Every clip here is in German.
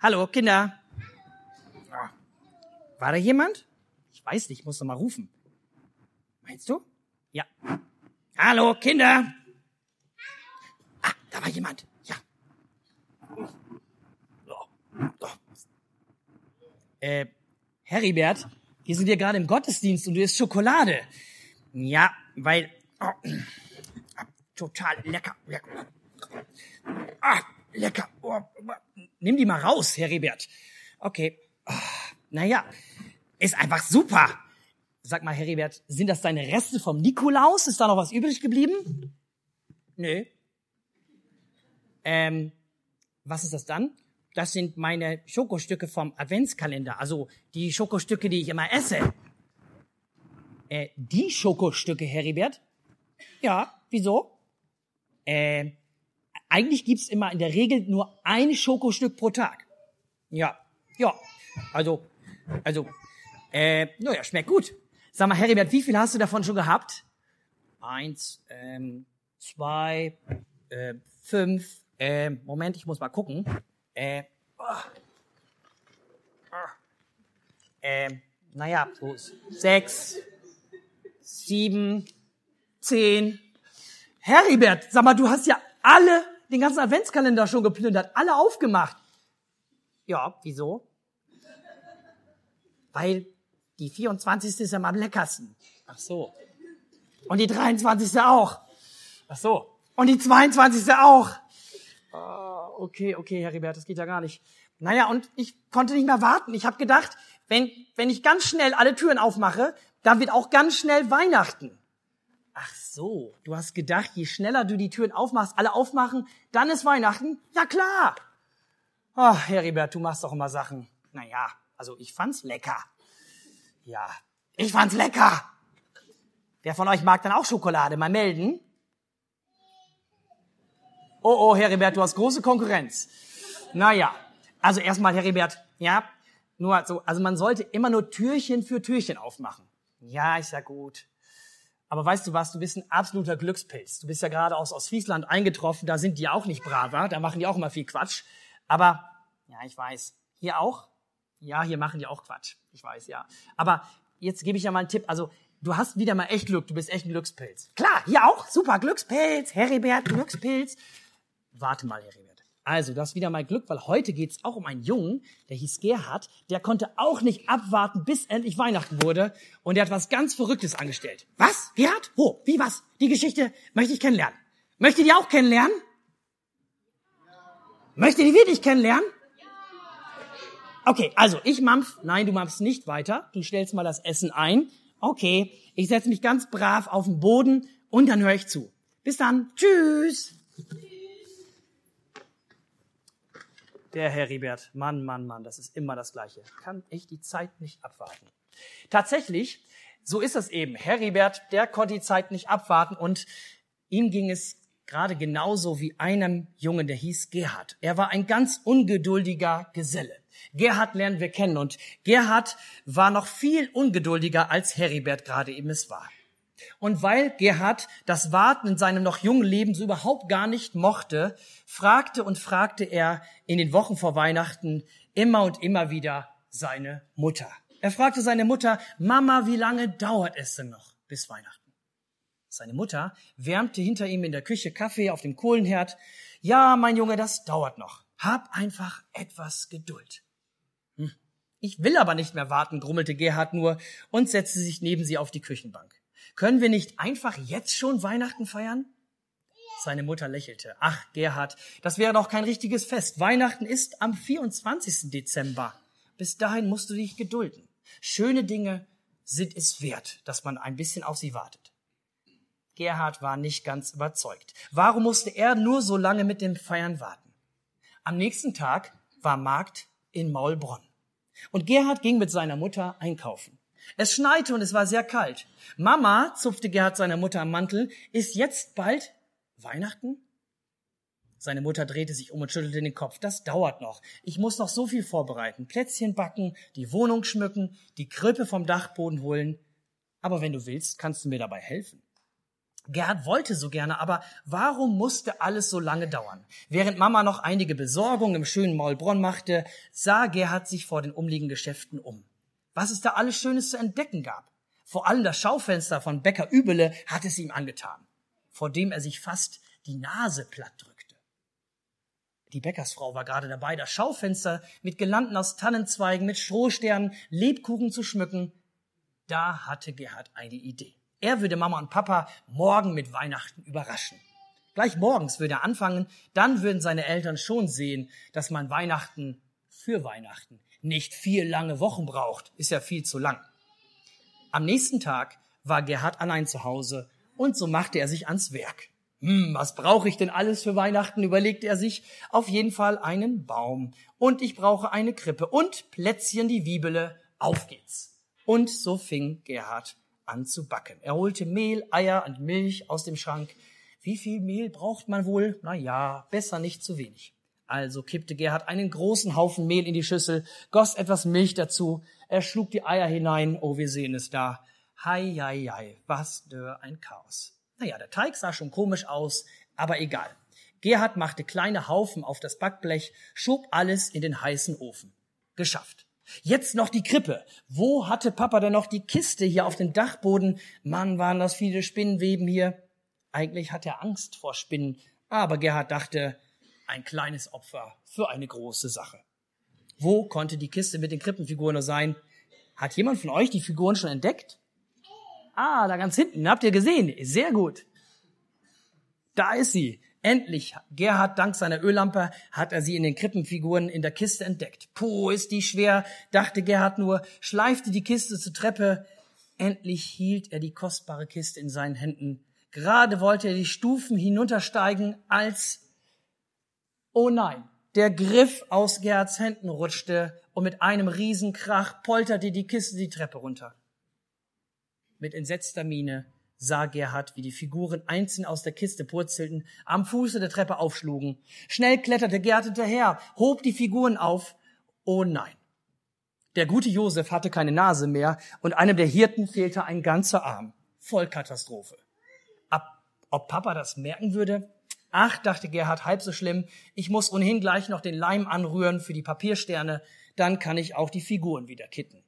Hallo, Kinder. Ah, War da jemand? Ich weiß nicht, ich muss noch mal rufen. Meinst du? Ja. Hallo, Kinder. Ah, da war jemand. Ja. Äh, Heribert, wir sind hier gerade im Gottesdienst und du isst Schokolade. Ja, weil... Oh, total lecker. lecker. Ah, lecker. Oh, nimm die mal raus, Heribert. Okay. Oh, naja, ist einfach super. Sag mal, Heribert, sind das deine Reste vom Nikolaus? Ist da noch was übrig geblieben? Nö. Ähm, was ist das dann? Das sind meine Schokostücke vom Adventskalender. Also die Schokostücke, die ich immer esse. Äh, die Schokostücke, Heribert? Ja, wieso? Äh, eigentlich gibt's immer in der Regel nur ein Schokostück pro Tag. Ja, ja. Also, also, äh, naja, schmeckt gut. Sag mal, Heribert, wie viel hast du davon schon gehabt? Eins, ähm, zwei, äh, fünf, äh, Moment, ich muss mal gucken. Äh, oh. Ah. äh, naja, so sechs, sieben, zehn. Heribert, sag mal, du hast ja alle, den ganzen Adventskalender schon geplündert, alle aufgemacht. Ja, wieso? Weil die 24. ist am leckersten. Ach so. Und die 23. auch. Ach so. Und die 22. auch. Ah, okay, okay, Heribert, das geht ja gar nicht. Naja, und ich konnte nicht mehr warten. Ich habe gedacht, wenn, wenn ich ganz schnell alle Türen aufmache, dann wird auch ganz schnell Weihnachten. So, du hast gedacht, je schneller du die Türen aufmachst, alle aufmachen, dann ist Weihnachten? Ja klar. Ach, Heribert, du machst doch immer Sachen. Naja, also ich fand's lecker. Ja, ich fand's lecker. Wer von euch mag dann auch Schokolade? Mal melden. Oh, oh, Heribert, du hast große Konkurrenz. Naja, also erstmal, Heribert, ja, nur so, also man sollte immer nur Türchen für Türchen aufmachen. Ja, ist ja gut. Aber weißt du was, du bist ein absoluter Glückspilz. Du bist ja gerade aus Ostfriesland eingetroffen, da sind die auch nicht braver, da machen die auch immer viel Quatsch. Aber, ja, ich weiß. Hier auch? Ja, hier machen die auch Quatsch. Ich weiß, ja. Aber jetzt gebe ich ja mal einen Tipp. Also, du hast wieder mal echt Glück. Du bist echt ein Glückspilz. Klar, hier auch. Super, Glückspilz. Heribert, Glückspilz. Warte mal, Heribert. Also, du hast wieder mal Glück, weil heute geht's auch um einen Jungen, der hieß Gerhard. Der konnte auch nicht abwarten, bis endlich Weihnachten wurde. Und der hat was ganz Verrücktes angestellt. Was? Gerhard? Wo? Wie was? Die Geschichte möchte ich kennenlernen. Möchte die auch kennenlernen? Möchte die wirklich kennenlernen? Okay, also ich mampf. Nein, du mampfst nicht weiter. Du stellst mal das Essen ein. Okay, ich setze mich ganz brav auf den Boden und dann höre ich zu. Bis dann. Tschüss. Der Heribert, Mann, Mann, Mann, das ist immer das Gleiche. Kann ich die Zeit nicht abwarten. Tatsächlich, so ist es eben. Heribert, der konnte die Zeit nicht abwarten und ihm ging es gerade genauso wie einem Jungen, der hieß Gerhard. Er war ein ganz ungeduldiger Geselle. Gerhard lernen wir kennen und Gerhard war noch viel ungeduldiger als Heribert gerade eben es war. Und weil Gerhard das Warten in seinem noch jungen Leben so überhaupt gar nicht mochte, fragte und fragte er in den Wochen vor Weihnachten immer und immer wieder seine Mutter. Er fragte seine Mutter, Mama, wie lange dauert es denn noch bis Weihnachten? Seine Mutter wärmte hinter ihm in der Küche Kaffee auf dem Kohlenherd. Ja, mein Junge, das dauert noch. Hab einfach etwas Geduld. Hm. Ich will aber nicht mehr warten, grummelte Gerhard nur und setzte sich neben sie auf die Küchenbank. Können wir nicht einfach jetzt schon Weihnachten feiern? Seine Mutter lächelte. Ach, Gerhard, das wäre doch kein richtiges Fest. Weihnachten ist am 24. Dezember. Bis dahin musst du dich gedulden. Schöne Dinge sind es wert, dass man ein bisschen auf sie wartet. Gerhard war nicht ganz überzeugt. Warum musste er nur so lange mit dem Feiern warten? Am nächsten Tag war Markt in Maulbronn. Und Gerhard ging mit seiner Mutter einkaufen. Es schneite und es war sehr kalt. Mama, zupfte Gerhard seiner Mutter am Mantel, ist jetzt bald Weihnachten? Seine Mutter drehte sich um und schüttelte den Kopf. Das dauert noch. Ich muss noch so viel vorbereiten. Plätzchen backen, die Wohnung schmücken, die Krippe vom Dachboden holen. Aber wenn du willst, kannst du mir dabei helfen. Gerhard wollte so gerne, aber warum musste alles so lange dauern? Während Mama noch einige Besorgungen im schönen Maulbronn machte, sah Gerhard sich vor den umliegenden Geschäften um. Was es da alles Schönes zu entdecken gab. Vor allem das Schaufenster von Bäcker Übele hat es ihm angetan, vor dem er sich fast die Nase platt drückte. Die Bäckersfrau war gerade dabei, das Schaufenster mit Gelanden aus Tannenzweigen, mit Strohsternen, Lebkuchen zu schmücken. Da hatte Gerhard eine Idee. Er würde Mama und Papa morgen mit Weihnachten überraschen. Gleich morgens würde er anfangen, dann würden seine Eltern schon sehen, dass man Weihnachten für Weihnachten nicht vier lange Wochen braucht. Ist ja viel zu lang. Am nächsten Tag war Gerhard allein zu Hause und so machte er sich ans Werk. Hm, was brauche ich denn alles für Weihnachten, überlegte er sich. Auf jeden Fall einen Baum. Und ich brauche eine Krippe und Plätzchen die Wiebele. Auf geht's. Und so fing Gerhard an zu backen. Er holte Mehl, Eier und Milch aus dem Schrank. Wie viel Mehl braucht man wohl? Na ja, besser nicht zu wenig. Also kippte Gerhard einen großen Haufen Mehl in die Schüssel, goss etwas Milch dazu, er schlug die Eier hinein, oh, wir sehen es da. Hei, hei, hei, was für ein Chaos. Naja, der Teig sah schon komisch aus, aber egal. Gerhard machte kleine Haufen auf das Backblech, schob alles in den heißen Ofen. Geschafft. Jetzt noch die Krippe. Wo hatte Papa denn noch die Kiste hier auf dem Dachboden? Mann, waren das viele Spinnenweben hier. Eigentlich hat er Angst vor Spinnen, aber Gerhard dachte, ein kleines Opfer für eine große Sache. Wo konnte die Kiste mit den Krippenfiguren nur sein? Hat jemand von euch die Figuren schon entdeckt? Ah, da ganz hinten. Habt ihr gesehen? Sehr gut. Da ist sie. Endlich, Gerhard, dank seiner Öllampe, hat er sie in den Krippenfiguren in der Kiste entdeckt. Puh, ist die schwer, dachte Gerhard nur, schleifte die Kiste zur Treppe. Endlich hielt er die kostbare Kiste in seinen Händen. Gerade wollte er die Stufen hinuntersteigen, als, oh nein, der Griff aus Gerhards Händen rutschte und mit einem Riesenkrach polterte die Kiste die Treppe runter. Mit entsetzter Miene sah Gerhard, wie die Figuren einzeln aus der Kiste purzelten, am Fuße der Treppe aufschlugen. Schnell kletterte Gerhard hinterher, hob die Figuren auf. Oh nein. Der gute Josef hatte keine Nase mehr und einem der Hirten fehlte ein ganzer Arm. Vollkatastrophe. Ab, ob Papa das merken würde? Ach, dachte Gerhard, halb so schlimm. Ich muss ohnehin gleich noch den Leim anrühren für die Papiersterne. Dann kann ich auch die Figuren wieder kitten.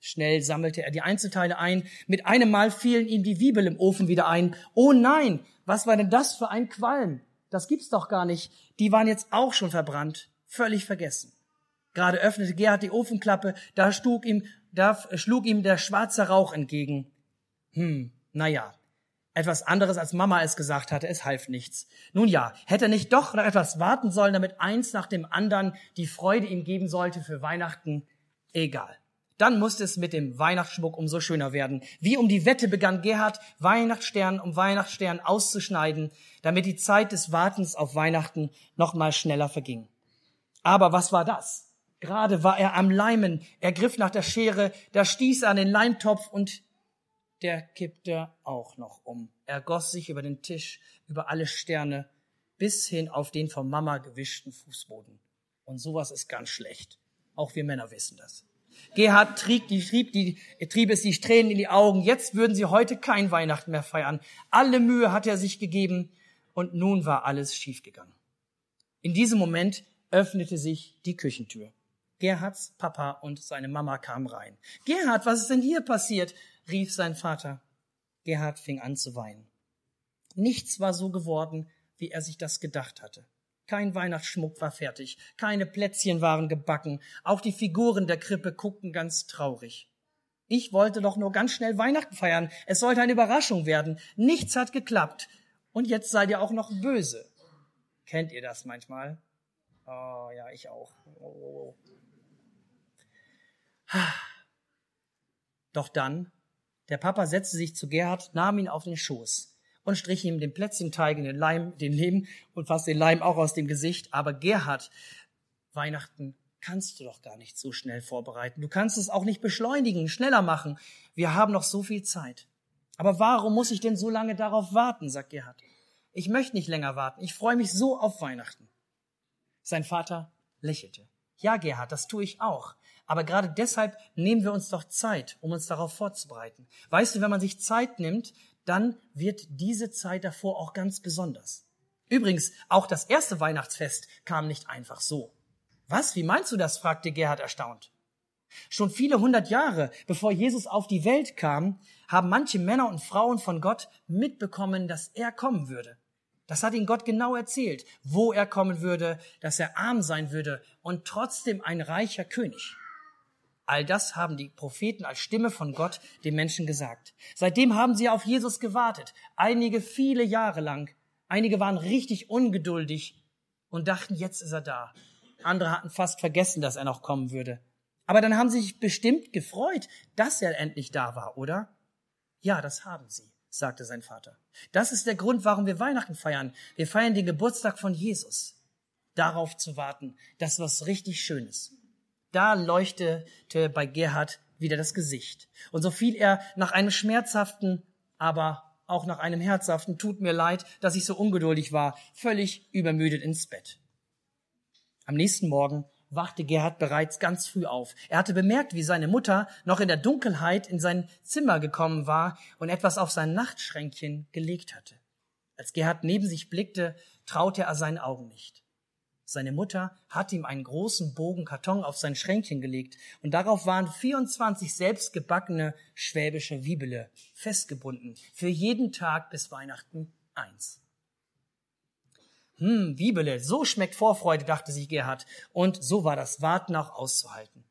Schnell sammelte er die Einzelteile ein. Mit einem Mal fielen ihm die Wiebel im Ofen wieder ein. Oh nein, was war denn das für ein Qualm? Das gibt's doch gar nicht. Die waren jetzt auch schon verbrannt. Völlig vergessen. Gerade öffnete Gerhard die Ofenklappe, da ihm, da schlug ihm der schwarze Rauch entgegen. Hm, na ja. Etwas anderes als Mama es gesagt hatte, es half nichts. Nun ja, hätte er nicht doch noch etwas warten sollen, damit eins nach dem anderen die Freude ihm geben sollte für Weihnachten? Egal. Dann musste es mit dem Weihnachtsschmuck umso schöner werden. Wie um die Wette begann Gerhard, Weihnachtsstern um Weihnachtsstern auszuschneiden, damit die Zeit des Wartens auf Weihnachten noch mal schneller verging. Aber was war das? Gerade war er am Leimen. Er griff nach der Schere, da stieß er an den Leimtopf und der kippte auch noch um. Er goss sich über den Tisch, über alle Sterne, bis hin auf den von Mama gewischten Fußboden. Und sowas ist ganz schlecht. Auch wir Männer wissen das. Gerhard trieb, die, trieb, die, trieb es die Tränen in die Augen. Jetzt würden sie heute kein Weihnachten mehr feiern. Alle Mühe hat er sich gegeben und nun war alles schiefgegangen. In diesem Moment öffnete sich die Küchentür. Gerhards Papa und seine Mama kamen rein. Gerhard, was ist denn hier passiert? rief sein Vater. Gerhard fing an zu weinen. Nichts war so geworden, wie er sich das gedacht hatte. Kein Weihnachtsschmuck war fertig, keine Plätzchen waren gebacken, auch die Figuren der Krippe guckten ganz traurig. Ich wollte doch nur ganz schnell Weihnachten feiern, es sollte eine Überraschung werden, nichts hat geklappt, und jetzt seid ihr auch noch böse. Kennt ihr das manchmal? Oh ja, ich auch. Oh. Doch dann, der Papa setzte sich zu Gerhard, nahm ihn auf den Schoß und strich ihm den Plätzchenteig in den Leim, den Lehm und fast den Leim auch aus dem Gesicht. Aber Gerhard, Weihnachten kannst du doch gar nicht so schnell vorbereiten. Du kannst es auch nicht beschleunigen, schneller machen. Wir haben noch so viel Zeit. Aber warum muss ich denn so lange darauf warten, sagt Gerhard. Ich möchte nicht länger warten. Ich freue mich so auf Weihnachten. Sein Vater lächelte. Ja, Gerhard, das tue ich auch. Aber gerade deshalb nehmen wir uns doch Zeit, um uns darauf vorzubereiten. Weißt du, wenn man sich Zeit nimmt, dann wird diese Zeit davor auch ganz besonders. Übrigens, auch das erste Weihnachtsfest kam nicht einfach so. Was, wie meinst du das? fragte Gerhard erstaunt. Schon viele hundert Jahre, bevor Jesus auf die Welt kam, haben manche Männer und Frauen von Gott mitbekommen, dass er kommen würde. Das hat ihnen Gott genau erzählt, wo er kommen würde, dass er arm sein würde und trotzdem ein reicher König. All das haben die Propheten als Stimme von Gott den Menschen gesagt. Seitdem haben sie auf Jesus gewartet, einige viele Jahre lang. Einige waren richtig ungeduldig und dachten, jetzt ist er da. Andere hatten fast vergessen, dass er noch kommen würde. Aber dann haben sie sich bestimmt gefreut, dass er endlich da war, oder? Ja, das haben sie, sagte sein Vater. Das ist der Grund, warum wir Weihnachten feiern. Wir feiern den Geburtstag von Jesus. Darauf zu warten, das was richtig Schönes. Da leuchtete bei Gerhard wieder das Gesicht. Und so fiel er nach einem schmerzhaften, aber auch nach einem herzhaften, tut mir leid, dass ich so ungeduldig war, völlig übermüdet ins Bett. Am nächsten Morgen wachte Gerhard bereits ganz früh auf. Er hatte bemerkt, wie seine Mutter noch in der Dunkelheit in sein Zimmer gekommen war und etwas auf sein Nachtschränkchen gelegt hatte. Als Gerhard neben sich blickte, traute er seinen Augen nicht. Seine Mutter hatte ihm einen großen Bogen Karton auf sein Schränkchen gelegt und darauf waren 24 selbstgebackene schwäbische Wiebele festgebunden, für jeden Tag bis Weihnachten eins. Hm, Wiebele, so schmeckt Vorfreude, dachte sich Gerhard. Und so war das Warten auch auszuhalten.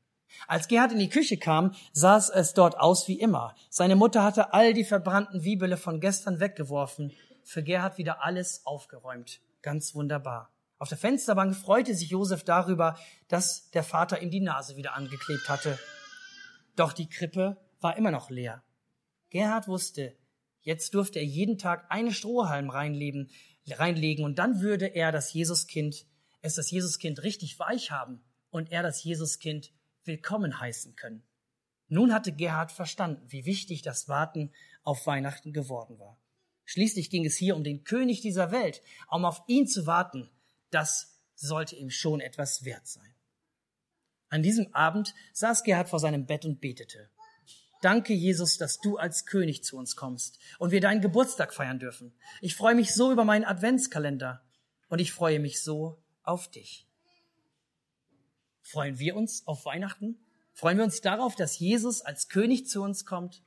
Als Gerhard in die Küche kam, sah es dort aus wie immer. Seine Mutter hatte all die verbrannten Wiebele von gestern weggeworfen. Für Gerhard wieder alles aufgeräumt. Ganz wunderbar. Auf der Fensterbank freute sich Josef darüber, dass der Vater ihm die Nase wieder angeklebt hatte. Doch die Krippe war immer noch leer. Gerhard wusste, jetzt durfte er jeden Tag eine Strohhalm reinlegen, reinlegen und dann würde er das Jesuskind, es das Jesuskind richtig weich haben und er das Jesuskind willkommen heißen können. Nun hatte Gerhard verstanden, wie wichtig das Warten auf Weihnachten geworden war. Schließlich ging es hier um den König dieser Welt. Um auf ihn zu warten, das sollte ihm schon etwas wert sein. An diesem Abend saß Gerhard vor seinem Bett und betete. Danke, Jesus, dass du als König zu uns kommst und wir deinen Geburtstag feiern dürfen. Ich freue mich so über meinen Adventskalender und ich freue mich so auf dich. Freuen wir uns auf Weihnachten? Freuen wir uns darauf, dass Jesus als König zu uns kommt?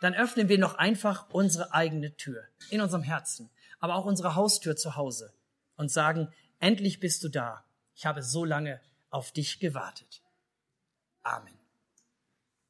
Dann öffnen wir noch einfach unsere eigene Tür in unserem Herzen, aber auch unsere Haustür zu Hause und sagen, endlich bist du da. Ich habe so lange auf dich gewartet. Amen.